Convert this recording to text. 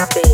happy.